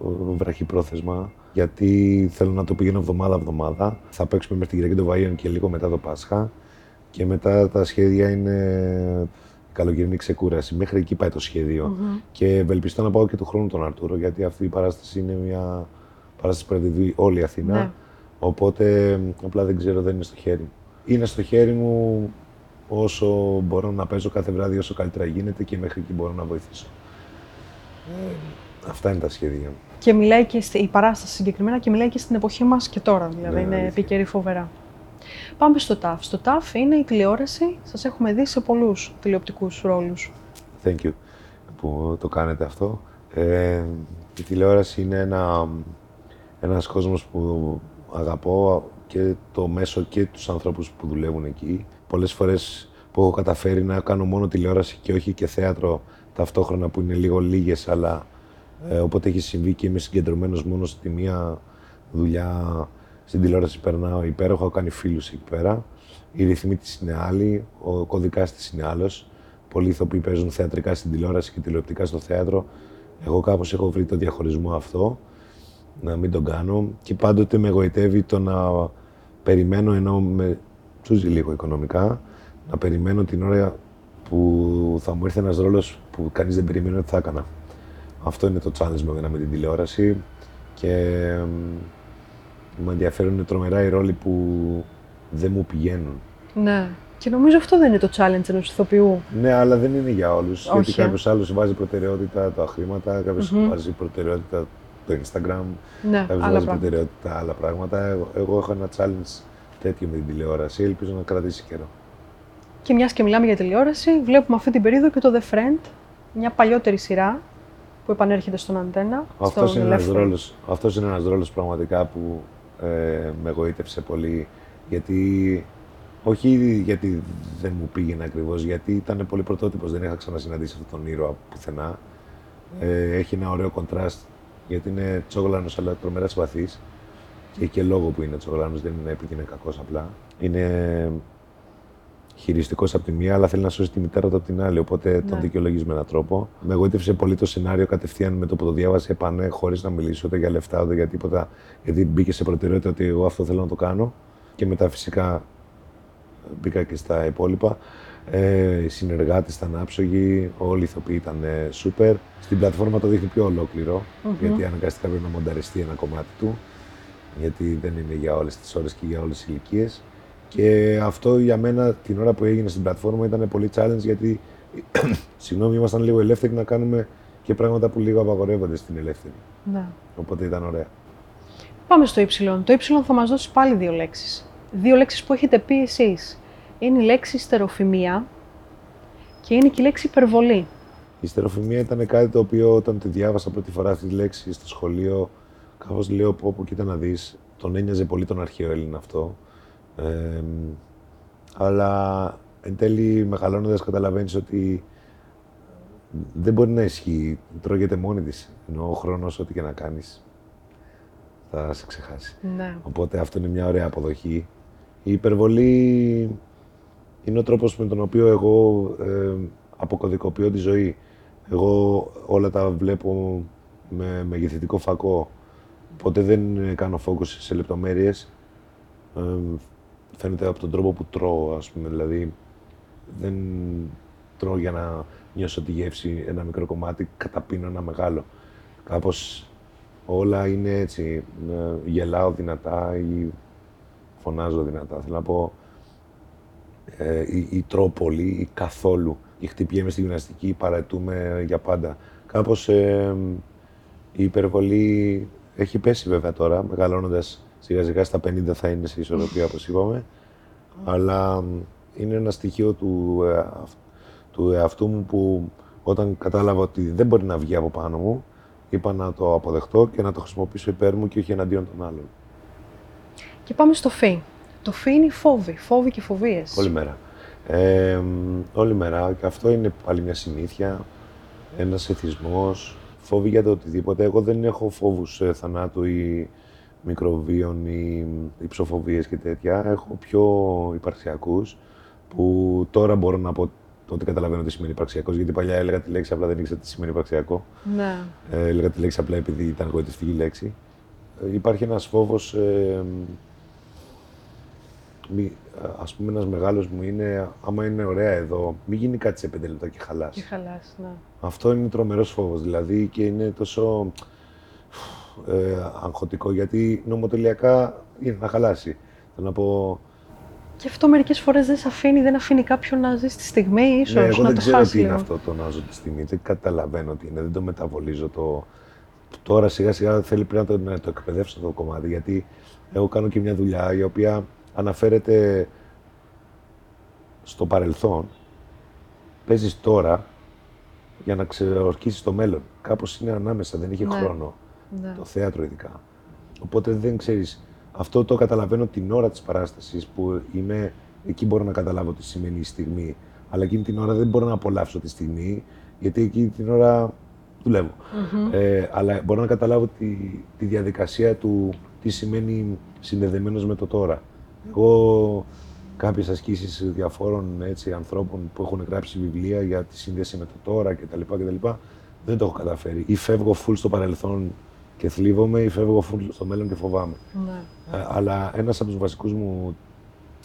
ε, βραχυπρόθεσμα, γιατί θέλω να το πηγαίνω εβδομάδα-εβδομάδα. Θα παίξουμε μέχρι την Κυριακή των Βαΐων και λίγο μετά το Πάσχα. Και μετά τα σχέδια είναι καλοκαιρινή ξεκούραση. Μέχρι εκεί πάει το σχέδιο. Και ευελπιστώ να πάω και του χρόνου τον Αρτούρο, γιατί αυτή η παράσταση είναι μια παράσταση που θα τη δει όλη η Αθήνα. Ναι. Οπότε μ, απλά δεν ξέρω, δεν είναι στο χέρι. Είναι στο χέρι μου όσο μπορώ να παίζω κάθε βράδυ, όσο καλύτερα γίνεται και μέχρι εκεί μπορώ να βοηθήσω. Ε, αυτά είναι τα σχέδια. Και μιλάει και στη, η παράσταση συγκεκριμένα και μιλάει και στην εποχή μας και τώρα. Δηλαδή Ναι, είναι αλήθεια. επικαιρή φοβερά. Πάμε στο ΤΑΦ. Στο ΤΑΦ είναι η τηλεόραση. Σας έχουμε δει σε πολλούς τηλεοπτικούς ρόλους. Thank you που το κάνετε αυτό. Ε, η τηλεόραση είναι ένα, ένας κόσμος που αγαπώ και το μέσο και τους ανθρώπους που δουλεύουν εκεί. Πολλές φορές που έχω καταφέρει να κάνω μόνο τηλεόραση και όχι και θέατρο ταυτόχρονα που είναι λίγο λίγες, αλλά ε, οπότε έχει συμβεί και είμαι συγκεντρωμένος μόνο στη μία δουλειά. Στην τηλεόραση περνάω υπέροχα, έχω κάνει φίλους εκεί πέρα. Η ρυθμή της είναι άλλη, ο κωδικάς της είναι άλλος. Πολλοί ηθοποιοί παίζουν θεατρικά στην τηλεόραση και τηλεοπτικά στο θέατρο. Εγώ κάπως έχω βρει το διαχωρισμό αυτό, να μην τον κάνω. Και πάντοτε με εγωιτεύει το να περιμένω, ενώ με τσούζει λίγο οικονομικά, να περιμένω την ώρα που θα μου έρθει ένας ρόλος που κανείς δεν περιμένει ότι θα έκανα. Αυτό είναι το challenge με εμένα με την τηλεόραση και μ, με ενδιαφέρουν τρομερά οι ρόλοι που δεν μου πηγαίνουν. Ναι. Και νομίζω αυτό δεν είναι το challenge ενός ηθοποιού. Ναι, αλλά δεν είναι για όλους. Όχι, Γιατί ε. κάποιος άλλος βάζει προτεραιότητα τα χρήματα, κάποιος βάζει προτεραιότητα το Instagram, Ναι, κάποιος άλλα βάζει πράγματα. προτεραιότητα άλλα πράγματα. Εγώ, εγώ έχω ένα challenge τέτοιο με την τηλεόραση. Ελπίζω να κρατήσει καιρό. Και μιας και μιλάμε για τηλεόραση, βλέπουμε αυτή την περίοδο και το The Friend, μια παλιότερη σειρά που επανέρχεται στον Αντένα. Αυτός στον είναι ένας ελεύθερο. ρόλος αυτός είναι ένας ρόλος πραγματικά που ε, με εγωίτευσε πολύ. Γιατί, όχι γιατί δεν μου πήγαινε ακριβώς, γιατί ήταν πολύ πρωτότυπος. Δεν είχα ξανασυναντήσει αυτόν τον ήρωα πουθενά. Ε, έχει ένα ωραίο κοντράστ γιατί είναι τσόγλανος αλλά τρομερά συμπαθής. Και έχει και λόγο που είναι τσόγλανος, δεν είναι επειδή είναι κακός απλά. Είναι χειριστικός από τη μία, αλλά θέλει να σώσει τη μητέρα του από την άλλη. Οπότε τον Ναι. δικαιολογείς με έναν τρόπο. Με εγωίτευσε πολύ το σενάριο κατευθείαν με το που το διάβασε. Επανέ, χωρίς να μιλήσω ούτε για λεφτά ούτε για τίποτα. Γιατί μπήκε σε προτεραιότητα ότι εγώ αυτό θέλω να το κάνω. Και μετά φυσικά μπήκα και στα υπόλοιπα. Ε, οι συνεργάτες ήταν άψογοι, όλοι οι ηθοποιοί ήταν ε, σούπερ. Στην πλατφόρμα το δείχνει πιο ολοκληρο γιατί αναγκαστικά πρέπει να μονταριστεί ένα κομμάτι του. Γιατί δεν είναι για όλες τις ώρες και για όλες τις ηλικίες. Και αυτό για μένα την ώρα που έγινε στην πλατφόρμα ήταν πολύ challenge γιατί συγγνώμη, ήμασταν λίγο ελεύθεροι να κάνουμε και πράγματα που λίγο απαγορεύονται στην ελεύθερη. Ναι. Οπότε ήταν ωραία. Πάμε στο Y. Το Y θα μας δώσει πάλι δύο λέξεις. Δύο λέξεις που έχετε πει εσείς. Είναι η λέξη στεροφημία και είναι και η λέξη υπερβολή. Η στεροφημία ήταν κάτι το οποίο όταν τη διάβασα πρώτη φορά αυτή τη λέξη στο σχολείο, κάπως λέω πω πω κοίτα να δεις, τον ένοιαζε πολύ τον αρχαίο Έλληνα αυτό. Ε, αλλά εν τέλει μεγαλώνοντας καταλαβαίνεις ότι δεν μπορεί να ισχύει, τρώγεται μόνη της, ενώ ο χρόνος ό,τι και να κάνεις θα σε ξεχάσει. Ναι. Οπότε αυτό είναι μια ωραία αποδοχή. Η υπερβολή είναι ο τρόπος με τον οποίο εγώ ε, αποκωδικοποιώ τη ζωή. Εγώ όλα τα βλέπω με μεγεθυντικό φακό. Ποτέ δεν κάνω focus σε λεπτομέρειες. Ε, φαίνεται από τον τρόπο που τρώω, ας πούμε. Δηλαδή, δεν τρώω για να νιώσω τη γεύση ένα μικρό κομμάτι, καταπίνω ένα μεγάλο. Κάπως όλα είναι έτσι. ε, Γελάω δυνατά ή φωνάζω δυνατά. Θέλω να πω, ε, ή, ή τρώω πολύ ή καθόλου. Ή χτυπιέμαι στη γυμναστική ή παραετούμε για πάντα. Κάπως ε, η υπερβολή έχει πέσει βέβαια τώρα, μεγαλώνοντας σιγά σιγά στα 50 θα είναι σε ισορροπία όπως είπαμε. Αλλά μ, είναι ένα στοιχείο του, ε, αυ- του εαυτού μου που όταν κατάλαβα ότι δεν μπορεί να βγει από πάνω μου, είπα να το αποδεχτώ και να το χρησιμοποιήσω υπέρ μου και όχι εναντίον των άλλων. Και πάμε στο φι. Το φι είναι οι φόβοι, φόβοι και φοβίες. Όλη μέρα. Ε, μ, όλη μέρα. Και αυτό είναι πάλι μια συνήθεια, ένας εθισμός, φόβοι για το οτιδήποτε. Εγώ δεν έχω φόβους ε, θανάτου ή μικροβίων ή υψοφοβίες και τέτοια. Έχω πιο υπαρξιακούς που τώρα μπορώ να πω ότι καταλαβαίνω τι σημαίνει υπαρξιακός, γιατί παλιά έλεγα τη λέξη απλά δεν ήξερα τι σημαίνει υπαρξιακό. Ναι. Ε, έλεγα τη λέξη απλά επειδή ήταν γοητευτική λέξη. Ε, υπάρχει ένας φόβος, ε, μη, ας πούμε ένας μεγάλος μου είναι, άμα είναι ωραία εδώ, μην γίνει κάτι σε πέντε λεπτά και χαλάσει. Και χαλάς, ναι. Αυτό είναι τρομερός φόβος, δηλαδή και είναι τόσο ε, αγχωτικό, γιατί νομοτελειακά είναι να χαλάσει. Θέλω να πω, Και αυτό μερικές φορές δεν σε αφήνει, δεν αφήνει κάποιον να ζει στη στιγμή, ίσως ναι, εγώ να δεν το ξέρω χάσει τι είναι λίγο. αυτό το να ζω τη στιγμή, δεν καταλαβαίνω τι είναι, δεν το μεταβολίζω το... Τώρα σιγά σιγά θέλει πρέπει να το, να το εκπαιδεύσω αυτό το κομμάτι, γιατί εγώ κάνω και μια δουλειά η οποία αναφέρεται στο παρελθόν, παίζεις τώρα για να ξεορκίσεις το μέλλον. Κάπως είναι ανάμεσα, δεν είχε Ναι. χρόνο. Ναι. Το θέατρο ειδικά. Οπότε δεν ξέρεις. Αυτό το καταλαβαίνω την ώρα της παράστασης που είμαι, εκεί μπορώ να καταλάβω τι σημαίνει η στιγμή. Αλλά εκείνη την ώρα δεν μπορώ να απολαύσω τη στιγμή, γιατί εκείνη την ώρα δουλεύω. Ε, αλλά μπορώ να καταλάβω τη, τη διαδικασία του τι σημαίνει συνδεδεμένος με το τώρα. Εγώ κάποιες ασκήσεις διαφόρων έτσι, ανθρώπων που έχουν γράψει βιβλία για τη σύνδεση με το τώρα κτλ. κτλ δεν το έχω καταφέρει. Ή φεύγω full στο παρελθόν και θλίβομαι, ή φεύγω full στο μέλλον και φοβάμαι. Ναι. Ε, αλλά ένας από τους βασικούς μου,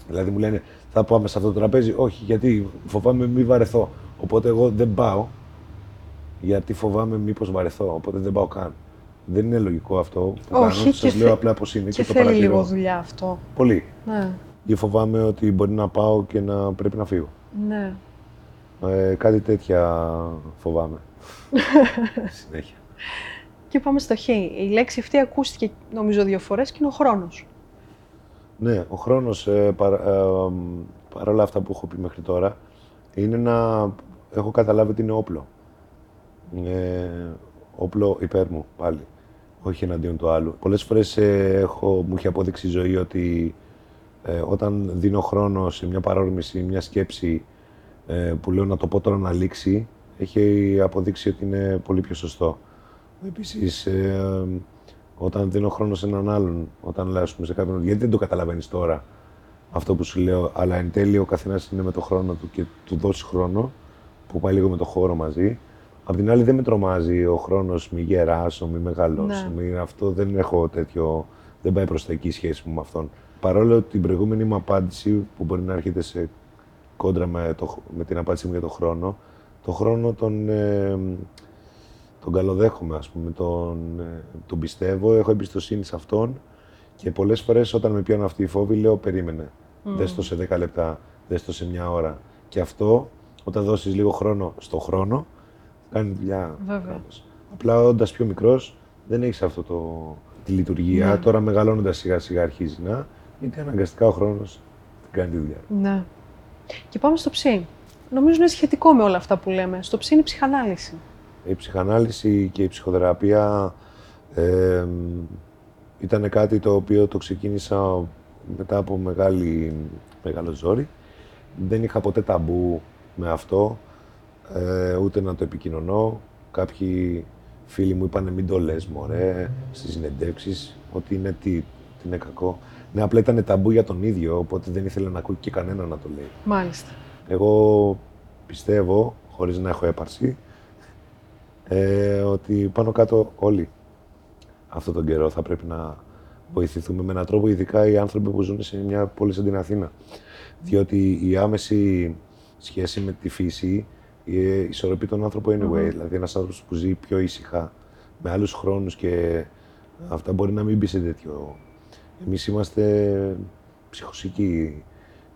δηλαδή μου λένε θα πάμε σε αυτό το τραπέζι, όχι γιατί φοβάμαι μη βαρεθώ. Οπότε εγώ δεν πάω, γιατί φοβάμαι μήπως βαρεθώ, οπότε δεν πάω καν. Δεν είναι λογικό αυτό που Όχι, κάνω, και σας λέω θε- απλά πώς είναι και, Και το θέλει παρατηρώ. λίγο δουλειά αυτό. Πολύ. Ναι. Ή φοβάμαι ότι μπορεί να πάω και να πρέπει να φύγω. Ναι. Ε, κάτι τέτοια φοβάμαι. Συνέχεια. Και πάμε στο χ. Η λέξη αυτή ακούστηκε νομίζω δύο φορές και είναι ο χρόνος. Ναι, ο χρόνος, ε, παρά, ε, μ, παρόλα αυτά που έχω πει μέχρι τώρα, είναι να έχω καταλάβει ότι είναι όπλο. Είναι όπλο υπέρ μου πάλι, όχι εναντίον του άλλου. Πολλές φορές ε, έχω, μου έχει απόδειξει η ζωή ότι ε, όταν δίνω χρόνο σε μια παρόρμηση, μια σκέψη ε, που λέω να το πω τώρα να λήξει, έχει αποδείξει ότι είναι πολύ πιο σωστό. Επίσης, ε, όταν δίνω χρόνο σε έναν άλλον, όταν λέω ας πούμε, σε κάποιον, γιατί δεν το καταλαβαίνεις τώρα αυτό που σου λέω, αλλά εν τέλει ο καθένας είναι με το χρόνο του και του δώσει χρόνο, που πάει λίγο με το χώρο μαζί. Απ' την άλλη, δεν με τρομάζει ο χρόνος, μη γεράσω, μη μεγαλώσω. Ναι. Μη, αυτό δεν έχω τέτοιο. Δεν πάει προς τα εκεί η σχέση μου με αυτόν. Παρόλο ότι την προηγούμενη μου απάντηση, που μπορεί να έρχεται σε κόντρα με, το, με την απάντηση μου για τον χρόνο, το χρόνο τον, ε, τον καλοδέχομαι, ας πούμε, τον, ε, τον πιστεύω, έχω εμπιστοσύνη σε αυτόν και πολλές φορές όταν με πιάνουν αυτή η φόβη λέω περίμενε, δες το σε 10 λεπτά, δες το σε μια ώρα. Και αυτό, όταν δώσεις λίγο χρόνο στο χρόνο, κάνει δουλειά. Βέβαια. κάπως. Απλά όντας πιο μικρός, δεν έχεις αυτό το, τη λειτουργία. Ναι. Τώρα μεγαλώνοντας σιγά σιγά αρχίζει να, γιατί αναγκαστικά ο χρόνος κάνει τη δουλειά. Ναι. Και πάμε στο ψ. νομίζω είναι σχετικό με όλα αυτά που λέμε. Στο ψήνει η ψυχανάλυση. Η ψυχανάλυση και η ψυχοθεραπεία ε, ήταν κάτι το οποίο το ξεκίνησα μετά από μεγάλη, μεγάλο ζόρι. Δεν είχα ποτέ ταμπού με αυτό, ε, ούτε να το επικοινωνώ. Κάποιοι φίλοι μου είπαν μην το λες μωρέ στις συνεντεύξεις, ότι είναι τι, τι είναι κακό. Ναι, απλά ήταν ταμπού για τον ίδιο, οπότε δεν ήθελε να ακούει και κανένα να το λέει. Μάλιστα. Εγώ πιστεύω, χωρίς να έχω έπαρση, ε, ότι πάνω κάτω όλοι αυτόν τον καιρό θα πρέπει να βοηθηθούμε με έναν τρόπο, ειδικά οι άνθρωποι που ζουν σε μια πόλη σαν την Αθήνα. Διότι η άμεση σχέση με τη φύση ε, ισορροπεί τον άνθρωπο anyway. Δηλαδή, ένας άνθρωπος που ζει πιο ήσυχα, με άλλους χρόνους και αυτά μπορεί να μην μπει σε τέτοιο. Εμείς είμαστε ψυχοσικοί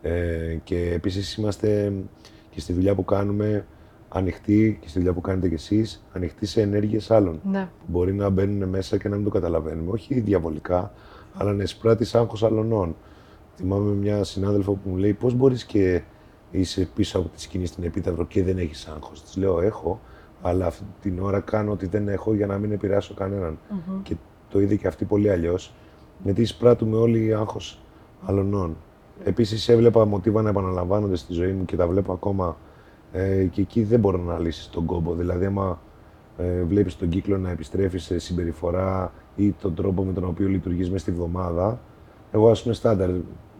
ε, και επίσης είμαστε και στη δουλειά που κάνουμε ανοιχτοί και στη δουλειά που κάνετε κι εσείς, ανοιχτοί σε ενέργειες άλλων. Ναι. Που μπορεί να μπαίνουν μέσα και να μην το καταλαβαίνουμε. Όχι διαβολικά, αλλά να εισπράττει άγχος αλλωνών. Θυμάμαι μια συνάδελφο που μου λέει: Πώς μπορείς και είσαι πίσω από τη σκηνή στην Επίταυρο και δεν έχεις άγχος; Της λέω: Έχω, αλλά αυτή την ώρα κάνω ότι δεν έχω για να μην επηρεάσω κανέναν. Μμμ. Και το είδε και αυτή πολύ αλλιώς. Γιατί εισπράττουμε όλοι άγχος αλλωνών. Επίσης, έβλεπα μοτίβα να επαναλαμβάνονται στη ζωή μου και τα βλέπω ακόμα. Ε, και εκεί δεν μπορώ να λύσεις τον κόμπο. Δηλαδή, άμα ε, βλέπεις τον κύκλο να επιστρέφει σε συμπεριφορά ή τον τρόπο με τον οποίο λειτουργείς μέσα στη βδομάδα. Εγώ, ας πούμε, στάνταρ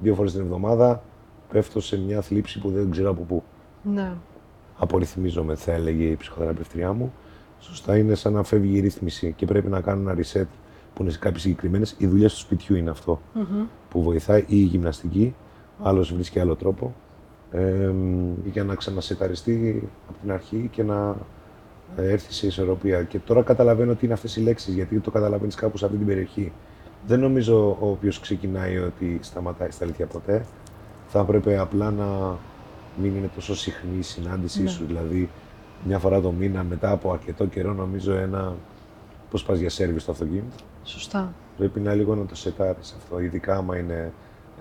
δύο φορές την εβδομάδα πέφτω σε μια θλίψη που δεν ξέρω από πού. Ναι. Απορριθμίζομαι, θα έλεγε η ψυχοθεραπευτριά μου. Σωστά είναι σαν να φεύγει η ρύθμιση και πρέπει να κάνω ένα reset που είναι σε κάποιες συγκεκριμένες. Οι δουλειέ του σπιτιού είναι αυτό Μμμ. που βοηθάει ή η γυμναστική. Άλλος βρίσκει άλλο τρόπο. Ε, για να ξανασεταριστεί από την αρχή και να ε, έρθει σε ισορροπία. Και τώρα καταλαβαίνω τι είναι αυτές οι λέξεις, γιατί το καταλαβαίνεις κάπου σε αυτή την περιοχή. Δεν νομίζω ο οποίος ξεκινάει ότι σταματάει στα αλήθεια ποτέ. Θα έπρεπε απλά να μην είναι τόσο συχνή η συνάντησή Ναι. σου. Δηλαδή, μια φορά το μήνα μετά από αρκετό καιρό, νομίζω ένα. Πώ πα για σερβις στο αυτοκίνητο. Σωστά. Πρέπει να λίγο να το σετάρεις αυτό, ειδικά άμα είναι,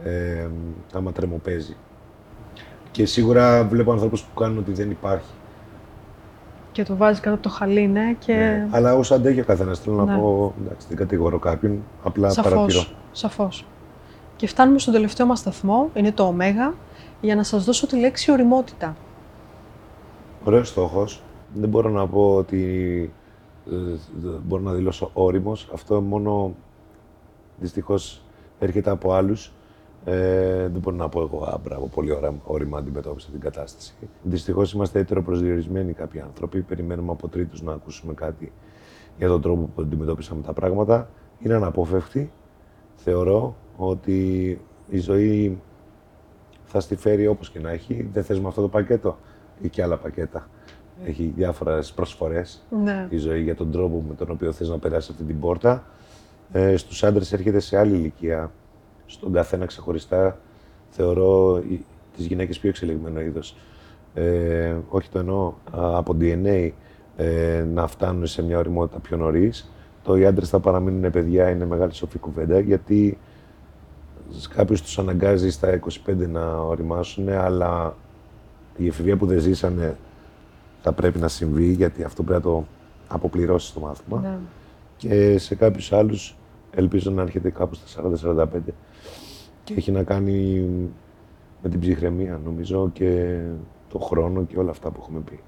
ε, άμα τρεμοπαίζει. Και σίγουρα βλέπω ανθρώπους που κάνουν ότι δεν υπάρχει. Και το βάζεις κάτω από το χαλί, ναι, και. Ναι. Αλλά όσο αντέχει ο καθένας, θέλω Ναι. να πω, εντάξει, δεν κατηγορώ κάποιον, απλά παρατηρώ. Σαφώς, σαφώς. Και φτάνουμε στον τελευταίο μας σταθμό, είναι το ωμέγα, για να σας δώσω τη λέξη οριμότητα. Ωραίος στόχος. Δεν μπορώ να πω ότι ε, δεν μπορώ να δηλώσω όριμος. Αυτό μόνο δυστυχώς έρχεται από άλλους. Ε, δεν μπορώ να πω εγώ, α, μπράβο, πολύ ωραία, όρημα αντιμετώπισα την κατάσταση. Δυστυχώς είμαστε έτερο-προσδιορισμένοι κάποιοι άνθρωποι. Περιμένουμε από τρίτους να ακούσουμε κάτι για τον τρόπο που αντιμετώπισαμε τα πράγματα. Είναι αναπόφευκτη. Θεωρώ ότι η ζωή θα στη φέρει όπως και να έχει. Δεν θες με αυτό το πακέτο ή και άλλα πακέτα. Έχει διάφορες προσφορές Ναι. η ζωή για τον τρόπο με τον οποίο θες να περάσει αυτή την πόρτα. Ε, στους άντρες έρχεται σε άλλη ηλικία. Στον καθένα ξεχωριστά θεωρώ οι- τις γυναίκες πιο εξελιγμένο είδος. Ε, όχι το εννοώ α, από DNA ε, να φτάνουν σε μια οριμότητα πιο νωρίς. Το οι άντρες θα παραμείνουν παιδιά είναι μεγάλη σοφή κουβέντα γιατί κάποιος τους αναγκάζει στα 25 να οριμάσουν, αλλά η εφηβεία που δεν ζήσανε θα πρέπει να συμβεί γιατί αυτό πρέπει να το αποπληρώσει το μάθημα. ναι. Και σε κάποιους άλλους ελπίζω να έρχεται κάπου στα 40-45 και έχει να κάνει με την ψυχραιμία νομίζω και το χρόνο και όλα αυτά που έχουμε πει.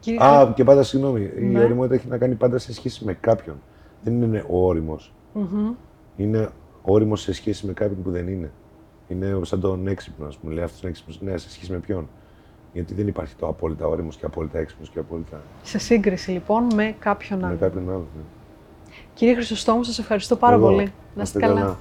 Κύριε Α, και πάντα συγγνώμη, η Ναι. οριμότητα έχει να κάνει πάντα σε σχέση με κάποιον. Δεν είναι ο όριμος. Μμμ. Είναι όριμος σε σχέση με κάποιον που δεν είναι. Είναι σαν τον έξυπνο, ας πούμε. Λέει αυτός είναι έξυπνος. Ναι, σε σχέση με ποιον; Γιατί δεν υπάρχει το απόλυτα όριμος και απόλυτα έξυπνος και απόλυτα Σε σύγκριση λοιπόν με κάποιον με άλλο. κάποιον άλλο. ναι. Κύριε Χρυσοστόμου, σας ευχαριστώ πάρα Εγώ. πολύ. Να Να είστε είστε καλά. καλά.